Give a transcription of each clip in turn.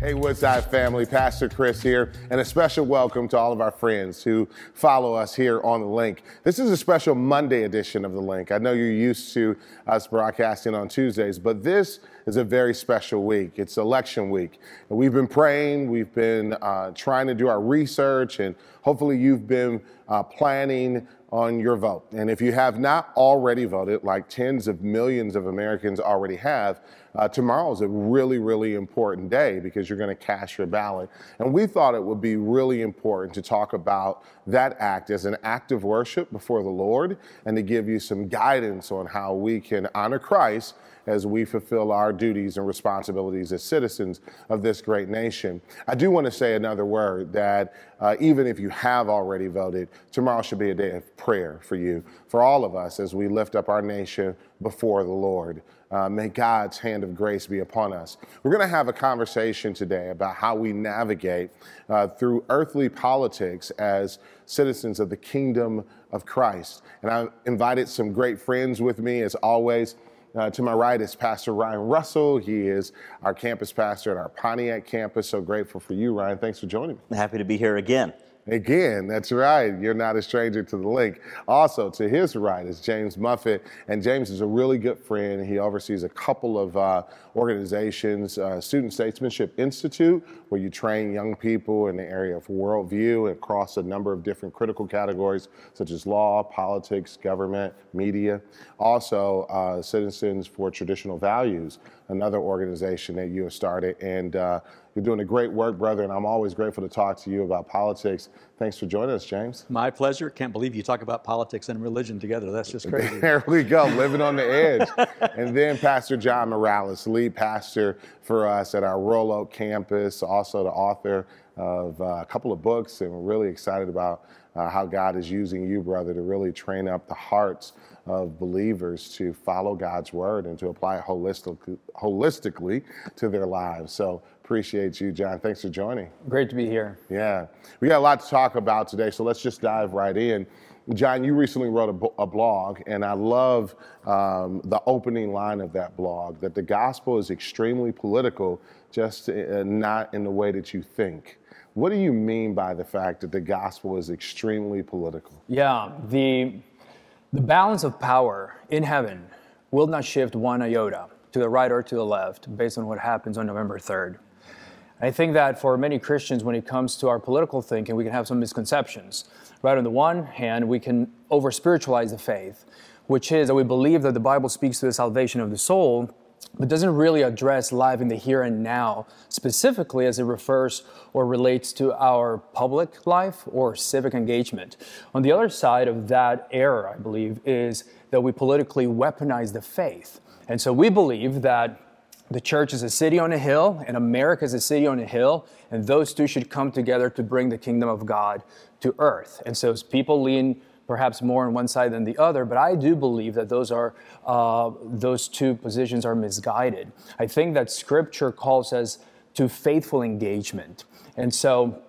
Hey, Woodside family, Pastor Chris here, and a special welcome to all of our friends who follow us here on the link. This is a special Monday edition of the link. I know you're used to us broadcasting on Tuesdays, but this is a very special week. It's election week. And we've been praying, we've been uh, trying to do our research, and hopefully you've been uh, planning on your vote. And if you have not already voted, like tens of millions of Americans already have, uh, tomorrow is a really, really important day because you're going to cast your ballot. And we thought it would be really important to talk about that act as an act of worship before the Lord and to give you some guidance on how we can honor Christ as we fulfill our duties and responsibilities as citizens of this great nation. I do want to say another word that uh, even if you have already voted, tomorrow should be a day of prayer for you, for all of us as we lift up our nation before the Lord. Uh, may God's hand of grace be upon us. We're going to have a conversation today about how we navigate uh, through earthly politics as citizens of the kingdom of Christ. And I've invited some great friends with me, as always. Uh, to my right is Pastor Ryan Russell. He is our campus pastor at our Pontiac campus. So grateful for you, Ryan. Thanks for joining me. Happy to be here again. Again, that's right. You're not a stranger to the link. Also, to his right is James Muffett, and James is a really good friend. He oversees a couple of uh, organizations, uh, Student Statesmanship Institute, where you train young people in the area of worldview across a number of different critical categories such as law, politics, government, media. Also, uh, Citizens for Traditional Values, another organization that you have started, and uh, you're doing a great work, brother, and I'm always grateful to talk to you about politics. Thanks for joining us, James. My pleasure. Can't believe you talk about politics and religion together. That's just crazy. there we go, living on the edge. and then Pastor Jon Morales, lead pastor for us at our Royal Oak campus, also the author of uh, a couple of books, and we're really excited about uh, how God is using you, brother, to really train up the hearts of believers to follow God's word and to apply it holistic, holistically to their lives. So appreciate you, Jon. Thanks for joining. Great to be here. Yeah, we got a lot to talk about today, so let's just dive right in. Jon, you recently wrote a, a blog, and I love um, the opening line of that blog that the gospel is extremely political, just uh, not in the way that you think. What do you mean by the fact that the gospel is extremely political? Yeah, the, the balance of power in heaven will not shift one iota to the right or to the left based on what happens on November 3rd. I think that for many Christians, when it comes to our political thinking, we can have some misconceptions. Right on the one hand, we can over spiritualize the faith, which is that we believe that the Bible speaks to the salvation of the soul, but doesn't really address life in the here and now, specifically as it refers or relates to our public life or civic engagement. On the other side of that error, I believe, is that we politically weaponize the faith. And so we believe that the church is a city on a hill, and America is a city on a hill, and those two should come together to bring the kingdom of God to earth. And so people lean perhaps more on one side than the other, but I do believe that those are uh, those two positions are misguided. I think that Scripture calls us to faithful engagement, and so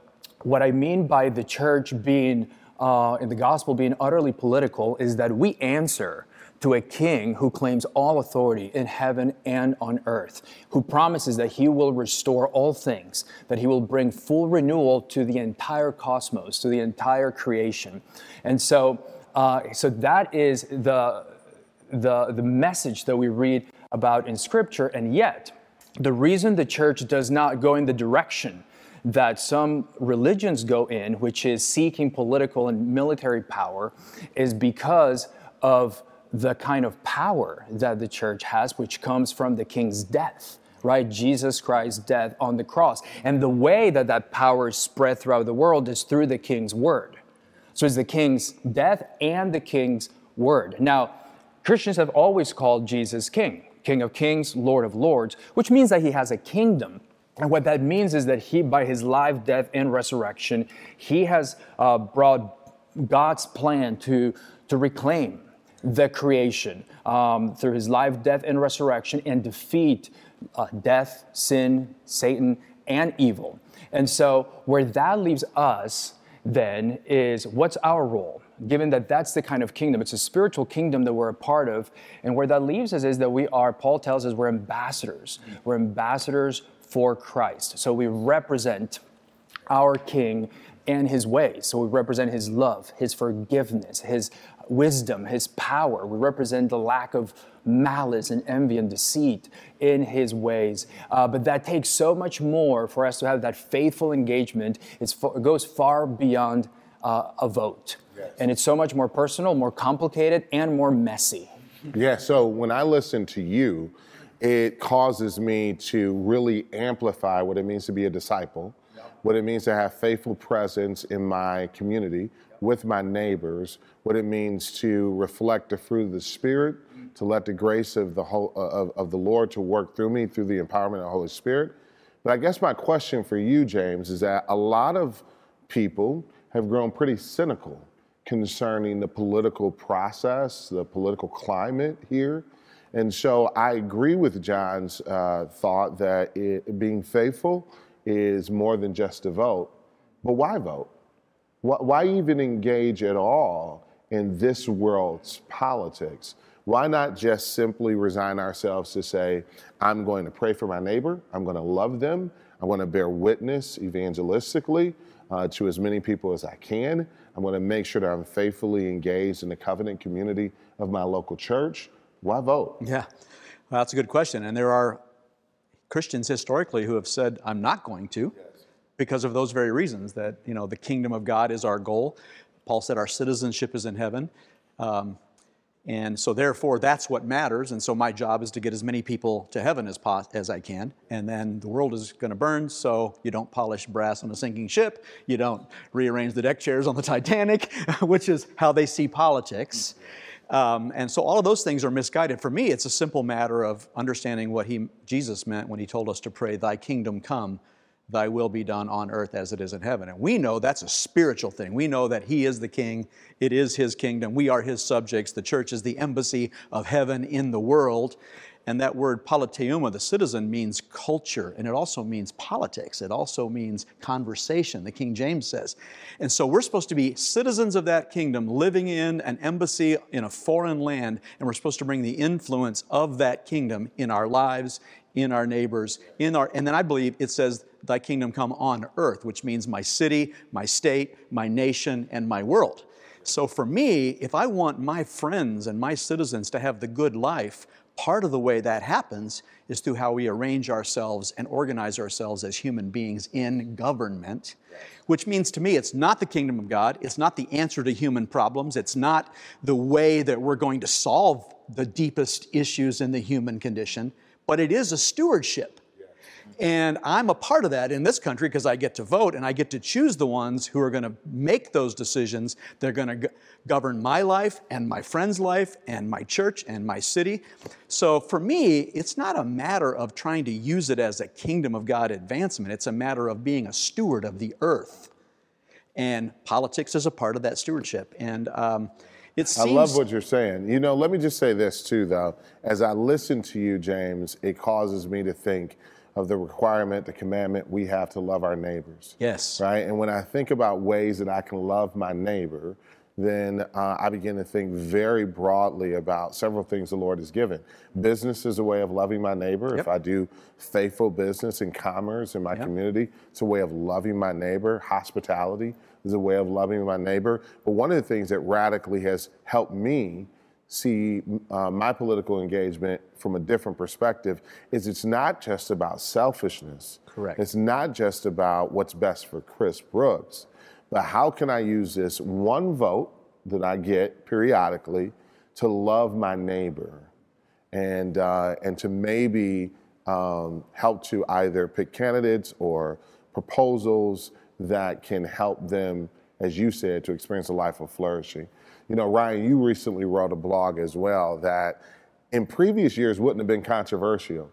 what I mean by the church being uh, in the gospel being utterly political is that we answer to a king who claims all authority in heaven and on earth, who promises that he will restore all things, that he will bring full renewal to the entire cosmos, to the entire creation. And so, uh, so that is the, the, the message that we read about in Scripture, and yet, the reason the church does not go in the direction that some religions go in, which is seeking political and military power, is because of the kind of power that the church has, which comes from the king's death right? Jesus Christ's death on the cross. And the way that that power is spread throughout the world is through the king's word. So it's the king's death and the king's word. Now, Christians have always called Jesus king, king of kings, lord of lords, which means that he has a kingdom. And what that means is that he, by his life, death, and resurrection, he has uh, brought God's plan to, to reclaim the creation um, through his life, death, and resurrection and defeat uh, death, sin, Satan, and evil. And so, where that leaves us then is what's our role? given that that's the kind of kingdom. It's a spiritual kingdom that we're a part of. And where that leaves us is that we are, Paul tells us, we're ambassadors. We're ambassadors for Christ. So we represent our King and his ways. So we represent his love, his forgiveness, his wisdom, his power. We represent the lack of malice and envy and deceit in his ways. Uh, but that takes so much more for us to have that faithful engagement. It's, it goes far beyond uh, a vote. Yes. And it's so much more personal, more complicated, and more messy. Yeah, so when I listen to you, it causes me to really amplify what it means to be a disciple, what it means to have faithful presence in my community with my neighbors, what it means to reflect the fruit of the Spirit, to let the grace of the, whole, of, of the Lord to work through me through the empowerment of the Holy Spirit. But I guess my question for you, James, is that a lot of people have grown pretty cynical concerning the political process, the political climate here. And so I agree with Jon's uh, thought that it, being faithful is more than just a vote. But why vote? Why, why even engage at all in this world's politics? Why not just simply resign ourselves to say, I'm going to pray for my neighbor, I'm going to love them, I'm going to bear witness evangelistically, uh, to as many people as I can. I'm going to make sure that I'm faithfully engaged in the covenant community of my local church. Why vote? Yeah, well, that's a good question. And there are Christians historically who have said, I'm not going to. Yes. Because of those very reasons, that you know the kingdom of God is our goal. Paul said our citizenship is in heaven. Um, and so, therefore, that's what matters. And so, my job is to get as many people to heaven as, as I can. And then the world is going to burn, so you don't polish brass on a sinking ship. You don't rearrange the deck chairs on the Titanic, which is how they see politics. Um, and so, all of those things are misguided. For me, it's a simple matter of understanding what he, Jesus meant when he told us to pray, Thy kingdom come thy will be done on earth as it is in heaven. And we know that's a spiritual thing. We know that he is the king, it is his kingdom, we are his subjects. The church is the embassy of heaven in the world. And that word politeuma, the citizen, means culture, and it also means politics. It also means conversation, the King James says. And so we're supposed to be citizens of that kingdom, living in an embassy in a foreign land, and we're supposed to bring the influence of that kingdom in our lives, in our neighbors, in our, and then I believe it says, Thy kingdom come on earth, which means my city, my state, my nation, and my world. So for me, if I want my friends and my citizens to have the good life, part of the way that happens is through how we arrange ourselves and organize ourselves as human beings in government, which means to me it's not the kingdom of God, it's not the answer to human problems, it's not the way that we're going to solve the deepest issues in the human condition but it is a stewardship. And I'm a part of that in this country because I get to vote and I get to choose the ones who are going to make those decisions. They're going to go- govern my life and my friend's life and my church and my city. So for me, it's not a matter of trying to use it as a kingdom of God advancement, it's a matter of being a steward of the earth. And politics is a part of that stewardship. And um, it seems... I love what you're saying. You know, let me just say this too, though. As I listen to you, James, it causes me to think of the requirement, the commandment we have to love our neighbors. Yes. Right? And when I think about ways that I can love my neighbor, then uh, I begin to think very broadly about several things the Lord has given. Business is a way of loving my neighbor. Yep. If I do faithful business and commerce in my yep. community, it's a way of loving my neighbor. Hospitality is a way of loving my neighbor. But one of the things that radically has helped me see uh, my political engagement from a different perspective is it's not just about selfishness. Correct. It's not just about what's best for Chris Brooks, but how can I use this one vote that I get periodically to love my neighbor and, uh, and to maybe um, help to either pick candidates or proposals that can help them, as you said, to experience a life of flourishing. You know, Ryan, you recently wrote a blog as well that in previous years wouldn't have been controversial.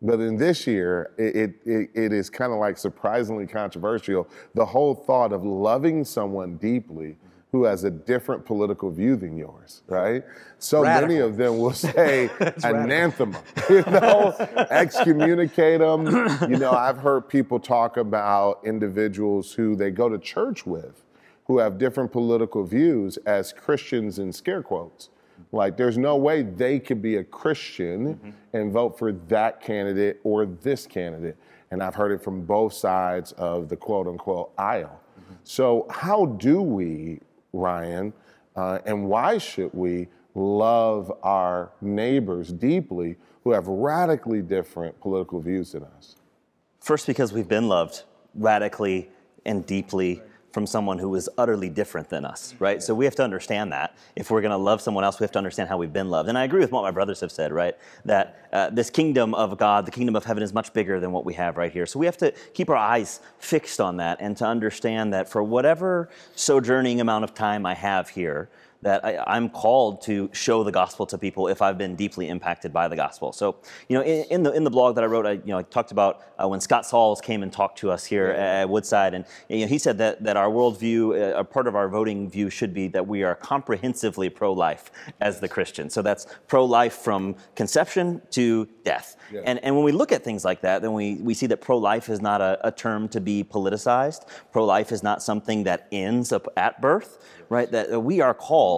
But in this year, it, it, it is kind of like surprisingly controversial. The whole thought of loving someone deeply who has a different political view than yours, right? So radical. many of them will say anathema, you know, excommunicate them. You know, I've heard people talk about individuals who they go to church with who have different political views as Christians in scare quotes. Like, there's no way they could be a Christian mm-hmm. and vote for that candidate or this candidate. And I've heard it from both sides of the quote unquote aisle. Mm-hmm. So, how do we, Ryan, uh, and why should we love our neighbors deeply who have radically different political views than us? First, because we've been loved radically and deeply from someone who is utterly different than us, right? So we have to understand that. If we're going to love someone else, we have to understand how we've been loved. And I agree with what my brothers have said, right? That uh, this kingdom of God, the kingdom of heaven, is much bigger than what we have right here. So we have to keep our eyes fixed on that and to understand that for whatever sojourning amount of time I have here, that I, am called to show the gospel to people if I've been deeply impacted by the gospel. So, you know, in, in the in the blog that I wrote, I you know I talked about uh, when Scott Sauls came and talked to us here at Woodside, and you know, he said that that our worldview, uh, a part of our voting view, should be that we are comprehensively pro-life as the Christian. So that's pro-life from conception to death. Yeah. And and when we look at things like that, then we we see that pro-life is not a, a term to be politicized. Pro-life is not something that ends up at birth right? That we are called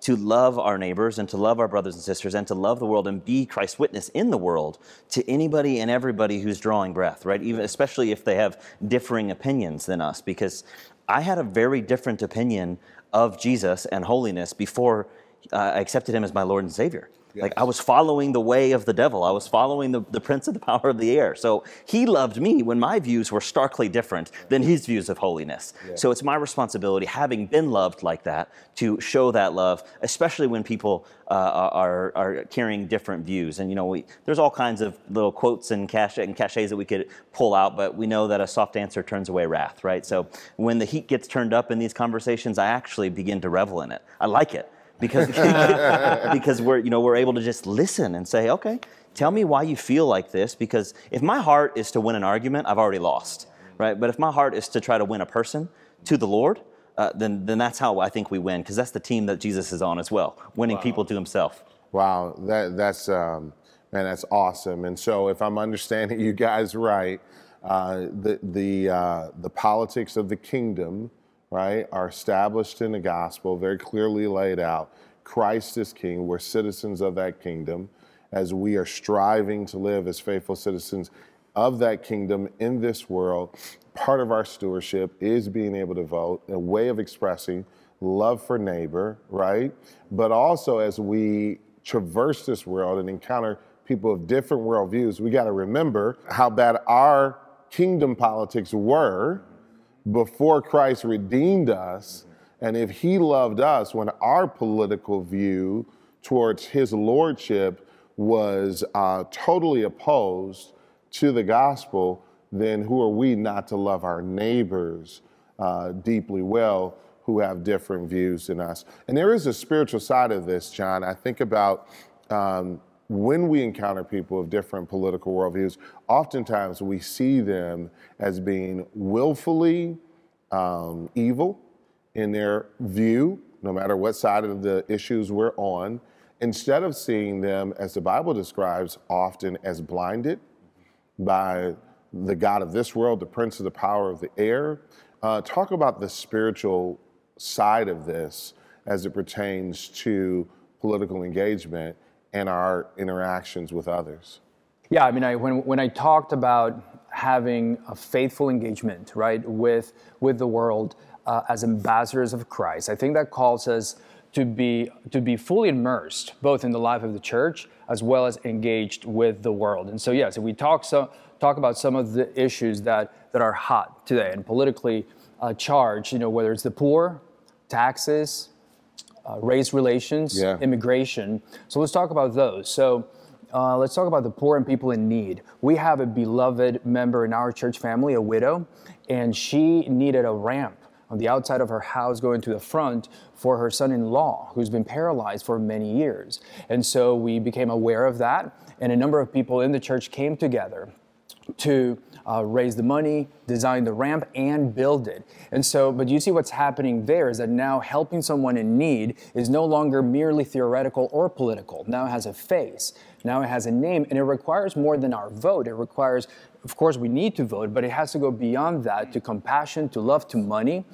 to love our neighbors and to love our brothers and sisters and to love the world and be Christ's witness in the world to anybody and everybody who's drawing breath, right? Even especially if they have differing opinions than us, because I had a very different opinion of Jesus and holiness before uh, I accepted him as my Lord and Savior. Yes. Like I was following the way of the devil. I was following the, the prince of the power of the air. So he loved me when my views were starkly different than his views of holiness. Yeah. So it's my responsibility, having been loved like that, to show that love, especially when people uh, are, are carrying different views. And you know, we, there's all kinds of little quotes and, cache, and cachets that we could pull out, but we know that a soft answer turns away wrath, right? So when the heat gets turned up in these conversations, I actually begin to revel in it. I like it because because we're you know we're able to just listen and say, okay, tell me why you feel like this. Because if my heart is to win an argument, I've already lost, right? But if my heart is to try to win a person to the Lord, uh, then then that's how I think we win. Because that's the team that Jesus is on as well, winning wow. people to Himself. Wow, that that's um, man, that's awesome. And so, if I'm understanding you guys right, uh, the the uh, the politics of the kingdom right, are established in the gospel, very clearly laid out. Christ is king. We're citizens of that kingdom as we are striving to live as faithful citizens of that kingdom in this world. Part of our stewardship is being able to vote, a way of expressing love for neighbor, right? But also as we traverse this world and encounter people of different worldviews, we got to remember how bad our kingdom politics were before Christ redeemed us, and if he loved us when our political view towards his lordship was uh, totally opposed to the gospel, then who are we not to love our neighbors uh, deeply well who have different views than us? And there is a spiritual side of this, Jon. I think about um, when we encounter people of different political worldviews, oftentimes we see them as being willfully um, evil in their view, no matter what side of the issues we're on, instead of seeing them, as the Bible describes, often as blinded by the God of this world, the prince of the power of the air. Uh, talk about the spiritual side of this as it pertains to political engagement and our interactions with others. Yeah, I mean, I, when, when I talked about having a faithful engagement, right, with, with the world uh, as ambassadors of Christ, I think that calls us to be, to be fully immersed both in the life of the church as well as engaged with the world. And so, yes, if we talk, so, talk about some of the issues that, that are hot today and politically uh, charged, you know, whether it's the poor, taxes, uh, race relations, yeah. immigration. So let's talk about those. So uh, let's talk about the poor and people in need. We have a beloved member in our church family, a widow, and she needed a ramp on the outside of her house going to the front for her son in law, who's been paralyzed for many years. And so we became aware of that, and a number of people in the church came together to uh, raise the money, design the ramp, and build it. And so, but you see what's happening there is that now helping someone in need is no longer merely theoretical or political. Now it has a face, now it has a name, and it requires more than our vote. It requires, of course, we need to vote, but it has to go beyond that to compassion, to love, to money,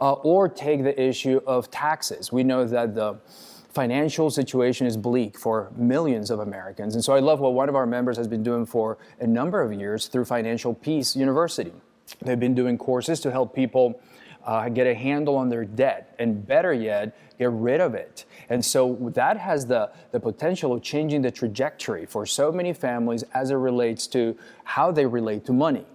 uh, or take the issue of taxes. We know that the financial situation is bleak for millions of Americans. And so I love what one of our members has been doing for a number of years through Financial Peace University. They've been doing courses to help people uh, get a handle on their debt, and better yet, get rid of it. And so that has the, the potential of changing the trajectory for so many families as it relates to how they relate to money.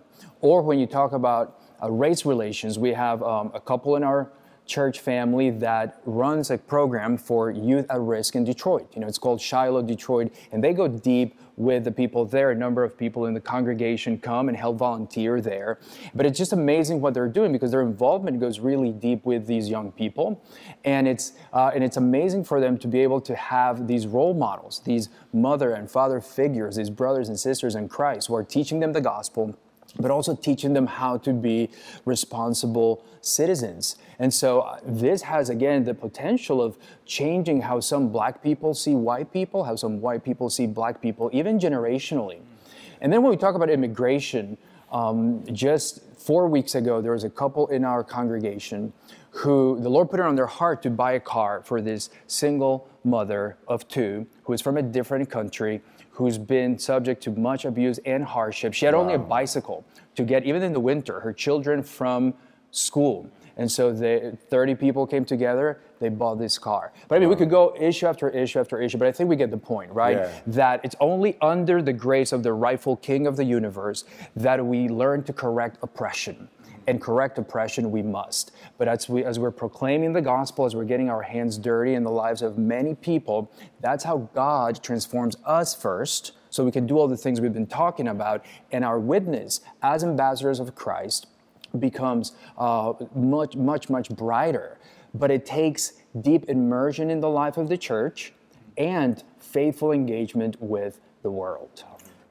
Or when you talk about uh, race relations, we have um, a couple in our church family that runs a program for youth at risk in Detroit. You know, it's called Shiloh Detroit, and they go deep with the people there. A number of people in the congregation come and help volunteer there. But it's just amazing what they're doing because their involvement goes really deep with these young people, and it's uh, and it's amazing for them to be able to have these role models, these mother and father figures, these brothers and sisters in Christ who are teaching them the gospel but also teaching them how to be responsible citizens. And so uh, this has, again, the potential of changing how some black people see white people, how some white people see black people, even generationally. And then when we talk about immigration, um, just four weeks ago, there was a couple in our congregation who the Lord put it on their heart to buy a car for this single mother of two who is from a different country who's been subject to much abuse and hardship. She had wow. only a bicycle to get, even in the winter, her children from school. And so the 30 people came together, they bought this car. But I mean, wow. we could go issue after issue after issue, but I think we get the point, right? Yeah. That it's only under the grace of the rightful king of the universe that we learn to correct oppression and correct oppression we must. But as, we, as we're proclaiming the gospel, as we're getting our hands dirty in the lives of many people, that's how God transforms us first so we can do all the things we've been talking about. And our witness as ambassadors of Christ becomes uh, much, much, much brighter. But it takes deep immersion in the life of the church and faithful engagement with the world.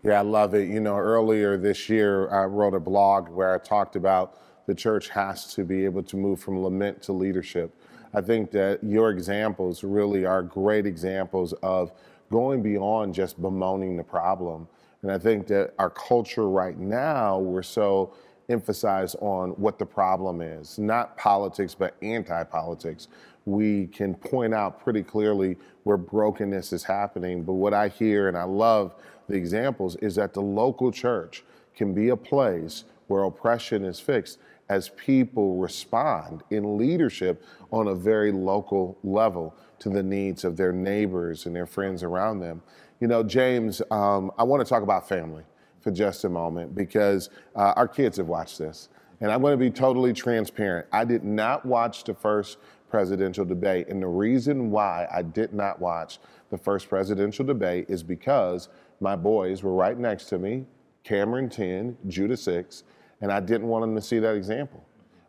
Yeah, I love it. You know, earlier this year, I wrote a blog where I talked about the church has to be able to move from lament to leadership. I think that your examples really are great examples of going beyond just bemoaning the problem. And I think that our culture right now, we're so emphasized on what the problem is, not politics, but anti politics. We can point out pretty clearly where brokenness is happening. But what I hear, and I love the examples, is that the local church can be a place where oppression is fixed as people respond in leadership on a very local level to the needs of their neighbors and their friends around them. You know, James, um, I want to talk about family for just a moment because uh, our kids have watched this. And I'm going to be totally transparent. I did not watch the first presidential debate. And the reason why I did not watch the first presidential debate is because my boys were right next to me Cameron 10, Judah 6 and I didn't want them to see that example.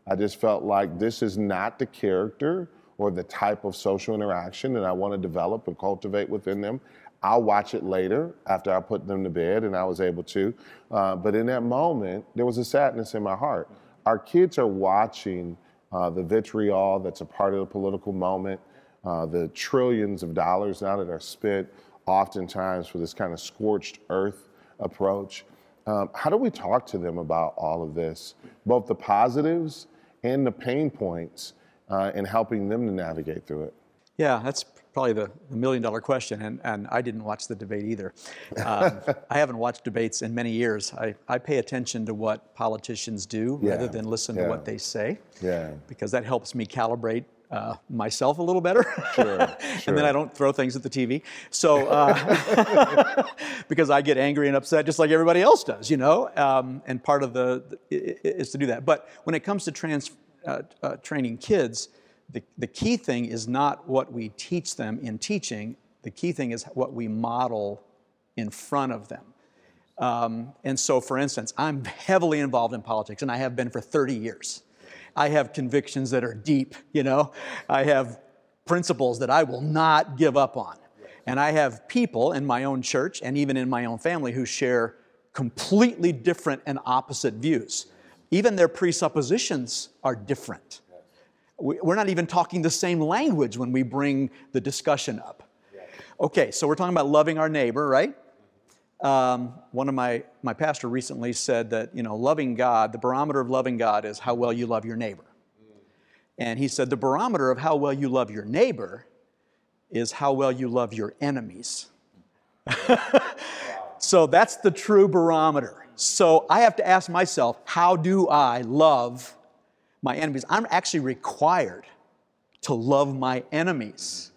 I just felt like this is not the character or the type of social interaction that I want to develop and cultivate within them. I'll watch it later after I put them to bed, and I was able to. Uh, but in that moment, there was a sadness in my heart. Our kids are watching uh, the vitriol that's a part of the political moment, uh, the trillions of dollars now that are spent oftentimes for this kind of scorched earth approach. Um, how do we talk to them about all of this, both the positives and the pain points, uh, and helping them to navigate through it? Yeah, that's probably the, the million dollar question, and, and I didn't watch the debate either. Um, I haven't watched debates in many years. I, I pay attention to what politicians do yeah. rather than listen yeah. to what they say, yeah. because that helps me calibrate uh, myself a little better. Sure, sure. and then I don't throw things at the TV. So, uh, because I get angry and upset just like everybody else does, you know, um, and part of the, the, is to do that. But when it comes to trans, uh, uh, training kids, the, the key thing is not what we teach them in teaching, the key thing is what we model in front of them. Um, and so, for instance, I'm heavily involved in politics, and I have been for 30 years. I have convictions that are deep, you know. I have principles that I will not give up on. And I have people in my own church and even in my own family who share completely different and opposite views. Even their presuppositions are different. We- We're not even talking the same language when we bring the discussion up. Okay, so we're talking about loving our neighbor, right? Um, one of my, my pastor recently said that, you know, loving God, the barometer of loving God is how well you love your neighbor. And he said the barometer of how well you love your neighbor is how well you love your enemies. so that's the true barometer. So I have to ask myself, how do I love my enemies? I'm actually required to love my enemies.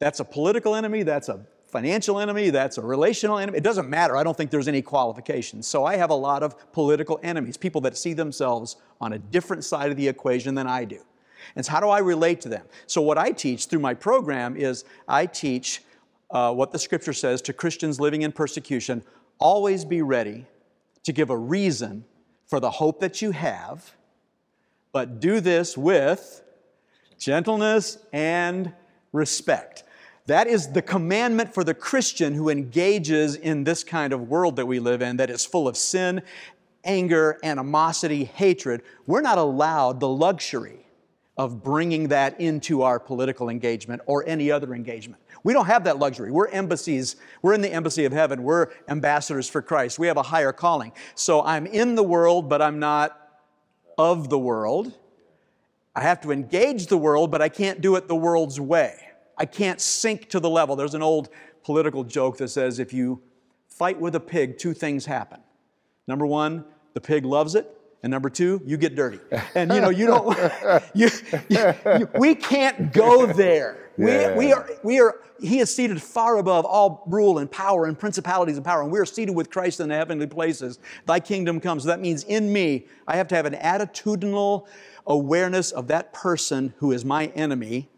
That's a political enemy, that's a financial enemy, that's a relational enemy. It doesn't matter. I don't think there's any qualification. So I have a lot of political enemies, people that see themselves on a different side of the equation than I do. And so, how do I relate to them? So, what I teach through my program is I teach uh, what the scripture says to Christians living in persecution always be ready to give a reason for the hope that you have, but do this with gentleness and respect. That is the commandment for the Christian who engages in this kind of world that we live in that is full of sin, anger, animosity, hatred. We're not allowed the luxury of bringing that into our political engagement or any other engagement. We don't have that luxury. We're embassies. We're in the embassy of heaven. We're ambassadors for Christ. We have a higher calling. So I'm in the world, but I'm not of the world. I have to engage the world, but I can't do it the world's way. I can't sink to the level. There's an old political joke that says if you fight with a pig, two things happen. Number one, the pig loves it. And number two, you get dirty. And you know, you don't, you, you, you- we can't go there. Yeah. We, we are, we are, he is seated far above all rule and power and principalities and power. And we are seated with Christ in the heavenly places. Thy kingdom comes. That means in me, I have to have an attitudinal awareness of that person who is my enemy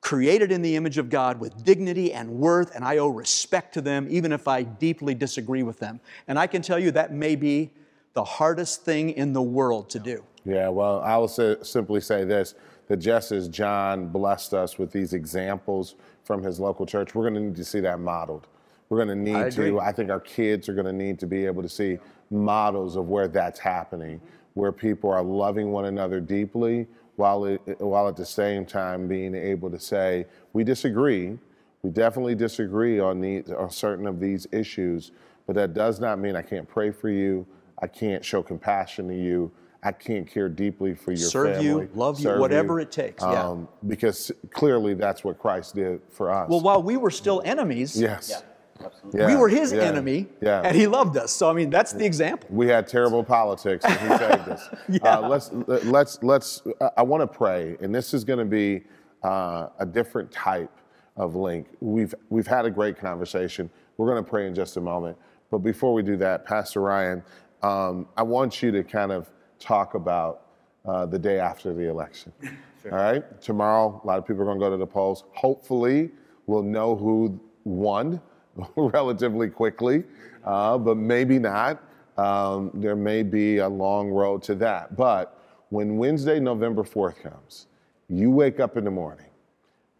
created in the image of God with dignity and worth, and I owe respect to them, even if I deeply disagree with them. And I can tell you that may be the hardest thing in the world to do. Yeah, well, I will say, simply say this that just as Jon blessed us with these examples from his local church, we're going to need to see that modeled. We're going to need agree. to, I think our kids are going to need to be able to see models of where that's happening, where people are loving one another deeply while, it, while at the same time being able to say, we disagree. We definitely disagree on, on certain of these issues, but that does not mean I can't pray for you. I can't show compassion to you. I can't care deeply for your Serve family. you, love you, whatever it takes, yeah. Um, because clearly that's what Christ did for us. Well, while we were still enemies, yes. we Yeah, were his yeah, enemy, Yeah. and he loved us. So, I mean, that's the example. we had terrible politics and he saved us. uh, let's let's let's. I- I want to pray, and this is going to be uh, a different type of link. We've we've had a great conversation. We're going to pray in just a moment, but before we do that, Pastor Ryan, um, I want you to kind of talk about uh, the day after the election. All right, tomorrow, a lot of people are going to go to the polls. Hopefully, we'll know who won relatively quickly, uh, but maybe not. Um, there may be a long road to that. But when Wednesday, November 4th comes, you wake up in the morning.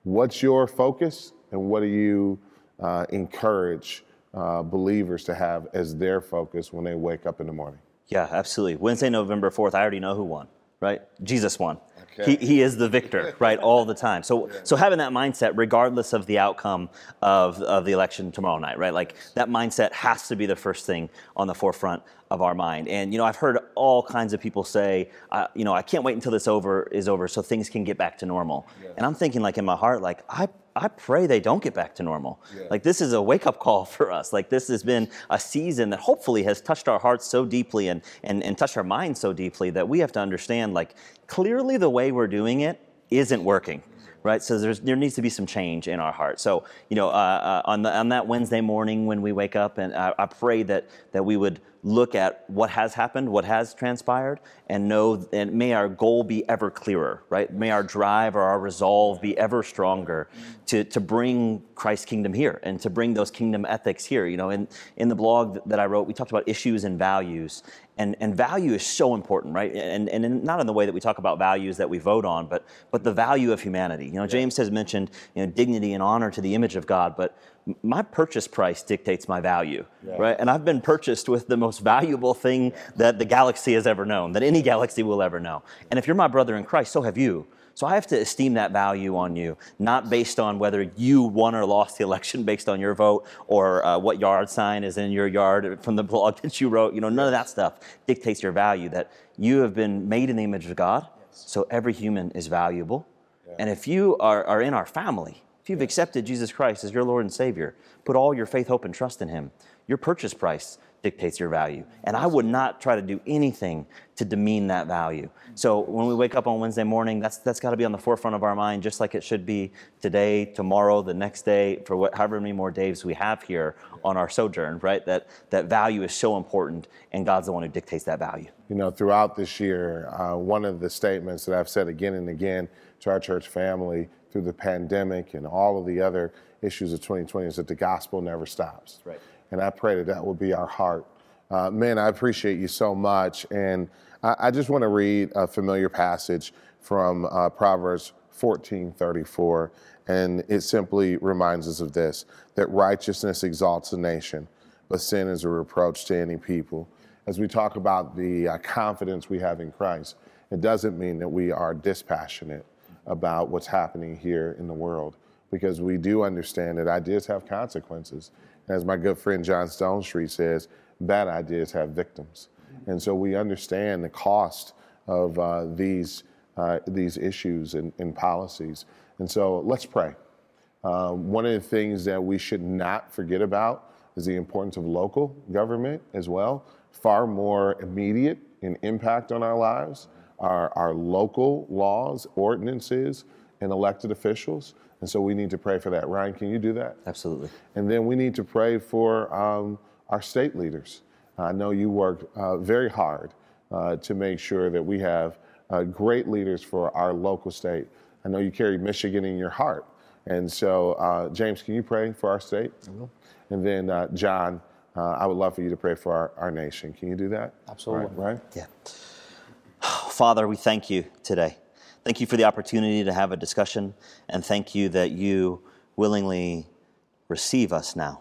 What's your focus, and what do you uh, encourage uh, believers to have as their focus when they wake up in the morning? Yeah, absolutely. Wednesday, November 4th, I already know who won, right? Jesus won. He, he is the victor, right, all the time. So, so having that mindset, regardless of the outcome of, of the election tomorrow night, right? Like that mindset has to be the first thing on the forefront of our mind. And, you know, I've heard all kinds of people say, uh, you know, I can't wait until this over is over so things can get back to normal. And I'm thinking like in my heart, like, I, I pray they don't get back to normal. Like this is a wake up call for us. Like this has been a season that hopefully has touched our hearts so deeply and, and, and touched our minds so deeply that we have to understand like clearly the way we're doing it isn't working. Right, so there's, there needs to be some change in our heart. So, you know, uh, uh, on, the, on that Wednesday morning when we wake up, and I, I pray that that we would look at what has happened, what has transpired, and know, and may our goal be ever clearer, right? May our drive or our resolve be ever stronger to, to bring Christ's kingdom here and to bring those kingdom ethics here. You know, in, in the blog that I wrote, we talked about issues and values. And, and value is so important, right? And, and in, not in the way that we talk about values that we vote on, but, but the value of humanity, You know, James has mentioned you know, dignity and honor to the image of God, but my purchase price dictates my value, yeah. right? And I've been purchased with the most valuable thing that the galaxy has ever known, that any galaxy will ever know. And if you're my brother in Christ, so have you. So I have to esteem that value on you, not based on whether you won or lost the election based on your vote or uh, what yard sign is in your yard from the blog that you wrote. You know, none of that stuff dictates your value. That you have been made in the image of God, so every human is valuable. And if you are, are in our family, if you've accepted Jesus Christ as your Lord and Savior, put all your faith, hope, and trust in Him, your purchase price dictates your value. And I would not try to do anything to demean that value. So when we wake up on Wednesday morning, that's that's got to be on the forefront of our mind, just like it should be today, tomorrow, the next day, for what, however many more days we have here on our sojourn. Right? That that value is so important, and God's the one who dictates that value. You know, throughout this year, uh, one of the statements that I've said again and again to our church family through the pandemic and all of the other issues of 2020 is that the gospel never stops. Right. And I pray that that will be our heart. Uh, man, I appreciate you so much. And I, I just want to read a familiar passage from uh, Proverbs 14:34, and it simply reminds us of this: that righteousness exalts a nation, but sin is a reproach to any people. As we talk about the uh, confidence we have in Christ, it doesn't mean that we are dispassionate about what's happening here in the world, because we do understand that ideas have consequences. As my good friend John Stonestreet says, bad ideas have victims. And so we understand the cost of uh, these, uh, these issues and, and, policies. And so let's pray. Uh, one of the things that we should not forget about is the importance of local government as well. Far more immediate in impact on our lives are our local laws, ordinances, and elected officials. And so we need to pray for that. Ryan, can you do that? Absolutely. And then we need to pray for um, our state leaders. I know you work uh, very hard uh, to make sure that we have uh, great leaders for our local state. I know you carry Michigan in your heart. And so, uh, James, can you pray for our state? I will. And then, uh, Jon, uh, I would love for you to pray for our, our nation. Can you do that? Absolutely. Right? right? Yeah. Father, we thank you today. Thank you for the opportunity to have a discussion, and thank you that you willingly receive us now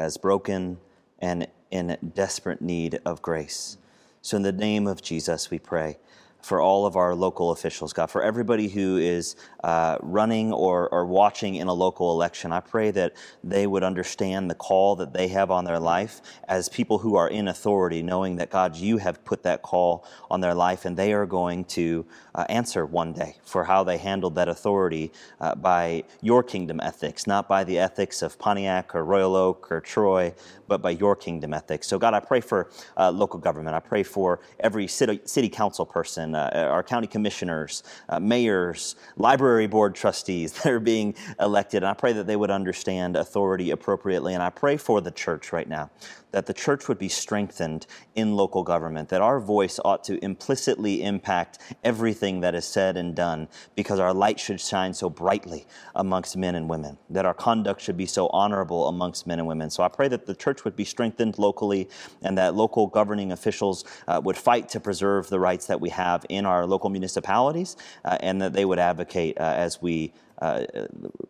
as broken and in desperate need of grace. So, in the name of Jesus, we pray for all of our local officials, God, for everybody who is uh, running or, or watching in a local election. I pray that they would understand the call that they have on their life as people who are in authority, knowing that, God, you have put that call on their life and they are going to uh, answer one day for how they handled that authority uh, by your kingdom ethics, not by the ethics of Pontiac or Royal Oak or Troy, but by your kingdom ethics. So, God, I pray for uh, local government. I pray for every city, city council person, uh, our county commissioners, uh, mayors, library board trustees that are being elected. And I pray that they would understand authority appropriately. And I pray for the church right now that the church would be strengthened in local government, that our voice ought to implicitly impact everything that is said and done, because our light should shine so brightly amongst men and women, that our conduct should be so honorable amongst men and women. So I pray that the church would be strengthened locally and that local governing officials uh, would fight to preserve the rights that we have in our local municipalities uh, and that they would advocate uh, as we uh,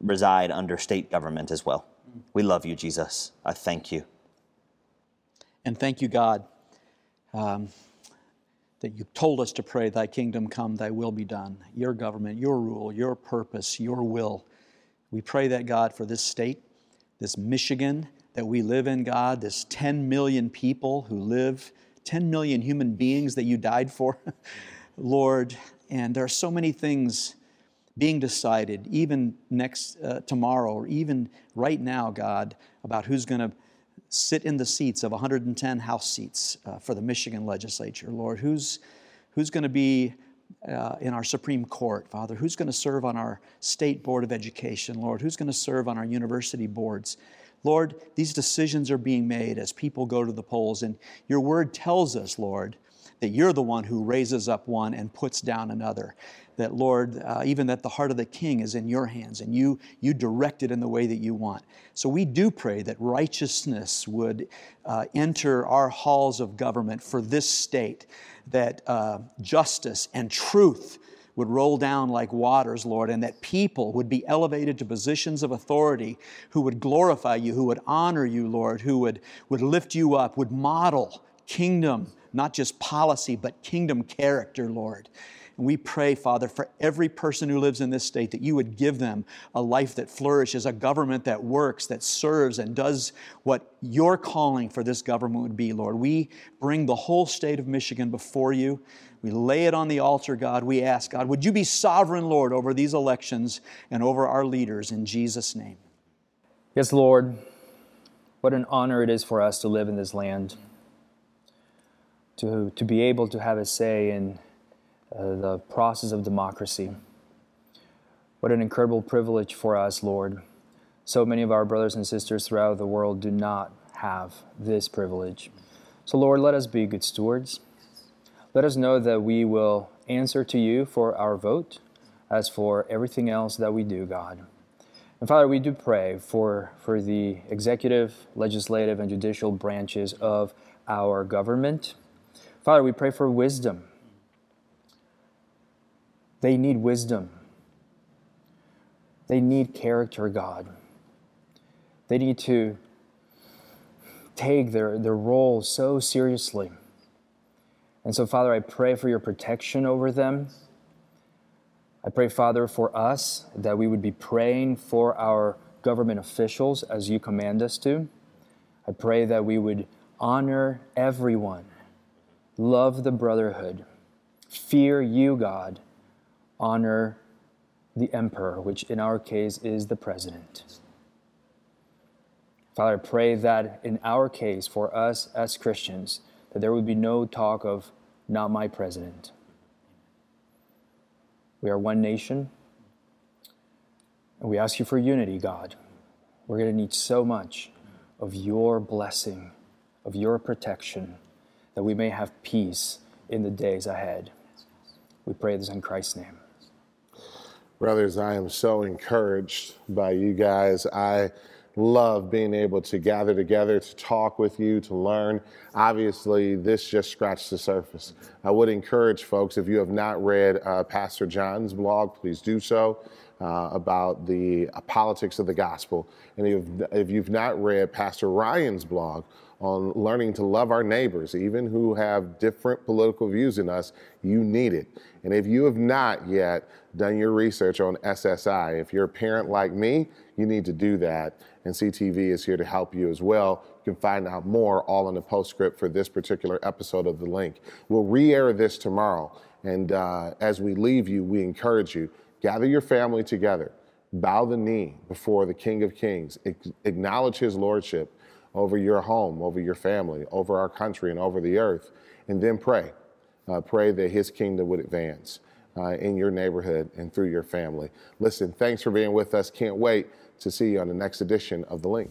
reside under state government as well. We love you, Jesus. I thank you. And thank you, God, um, that you told us to pray, Thy kingdom come, Thy will be done, your government, your rule, your purpose, your will. We pray that, God, for this state, this Michigan that we live in, God, this 10 million people who live, 10 million human beings that you died for, Lord. And there are so many things being decided, even next uh, tomorrow, or even right now, God, about who's going to sit in the seats of 110 House seats uh, for the Michigan legislature, Lord? Who's, who's going to be uh, in our Supreme Court, Father? Who's going to serve on our State Board of Education, Lord? Who's going to serve on our university boards? Lord, these decisions are being made as people go to the polls, and your word tells us, Lord, that you're the one who raises up one and puts down another that Lord, uh, even that the heart of the king is in your hands and you, you direct it in the way that you want. So we do pray that righteousness would uh, enter our halls of government for this state, that uh, justice and truth would roll down like waters, Lord, and that people would be elevated to positions of authority who would glorify you, who would honor you, Lord, who would, would lift you up, would model kingdom, not just policy, but kingdom character, Lord. And we pray, Father, for every person who lives in this state that you would give them a life that flourishes, a government that works, that serves, and does what your calling for this government would be, Lord. We bring the whole state of Michigan before you. We lay it on the altar, God. We ask, God, would you be sovereign, Lord, over these elections and over our leaders in Jesus' name? Yes, Lord. What an honor it is for us to live in this land, to, to be able to have a say in uh, the process of democracy. What an incredible privilege for us, Lord. So many of our brothers and sisters throughout the world do not have this privilege. So, Lord, let us be good stewards. Let us know that we will answer to you for our vote as for everything else that we do, God. And Father, we do pray for, for the executive, legislative, and judicial branches of our government. Father, we pray for wisdom they need wisdom. They need character, God. They need to take their, their role so seriously. And so, Father, I pray for your protection over them. I pray, Father, for us that we would be praying for our government officials as you command us to. I pray that we would honor everyone, love the brotherhood, fear you, God honor the emperor, which in our case is the president. Father, I pray that in our case, for us as Christians, that there would be no talk of not my president. We are one nation, and we ask you for unity, God. We're going to need so much of your blessing, of your protection, that we may have peace in the days ahead. We pray this in Christ's name. Brothers, I am so encouraged by you guys. I love being able to gather together to talk with you, to learn. Obviously, this just scratched the surface. I would encourage folks, if you have not read uh, Pastor Jon's blog, please do so. Uh, about the uh, politics of the gospel. And if, if you've not read Pastor Ryan's blog on learning to love our neighbors, even who have different political views than us, you need it. And if you have not yet done your research on SSI, if you're a parent like me, you need to do that. And CTV is here to help you as well. You can find out more all in the postscript for this particular episode of The Link. We'll re air this tomorrow. And uh, as we leave you, we encourage you gather your family together, bow the knee before the King of Kings, acknowledge his lordship over your home, over your family, over our country, and over the earth, and then pray uh, pray that His kingdom would advance uh, in your neighborhood and through your family. Listen, thanks for being with us. Can't wait to see you on the next edition of The Link.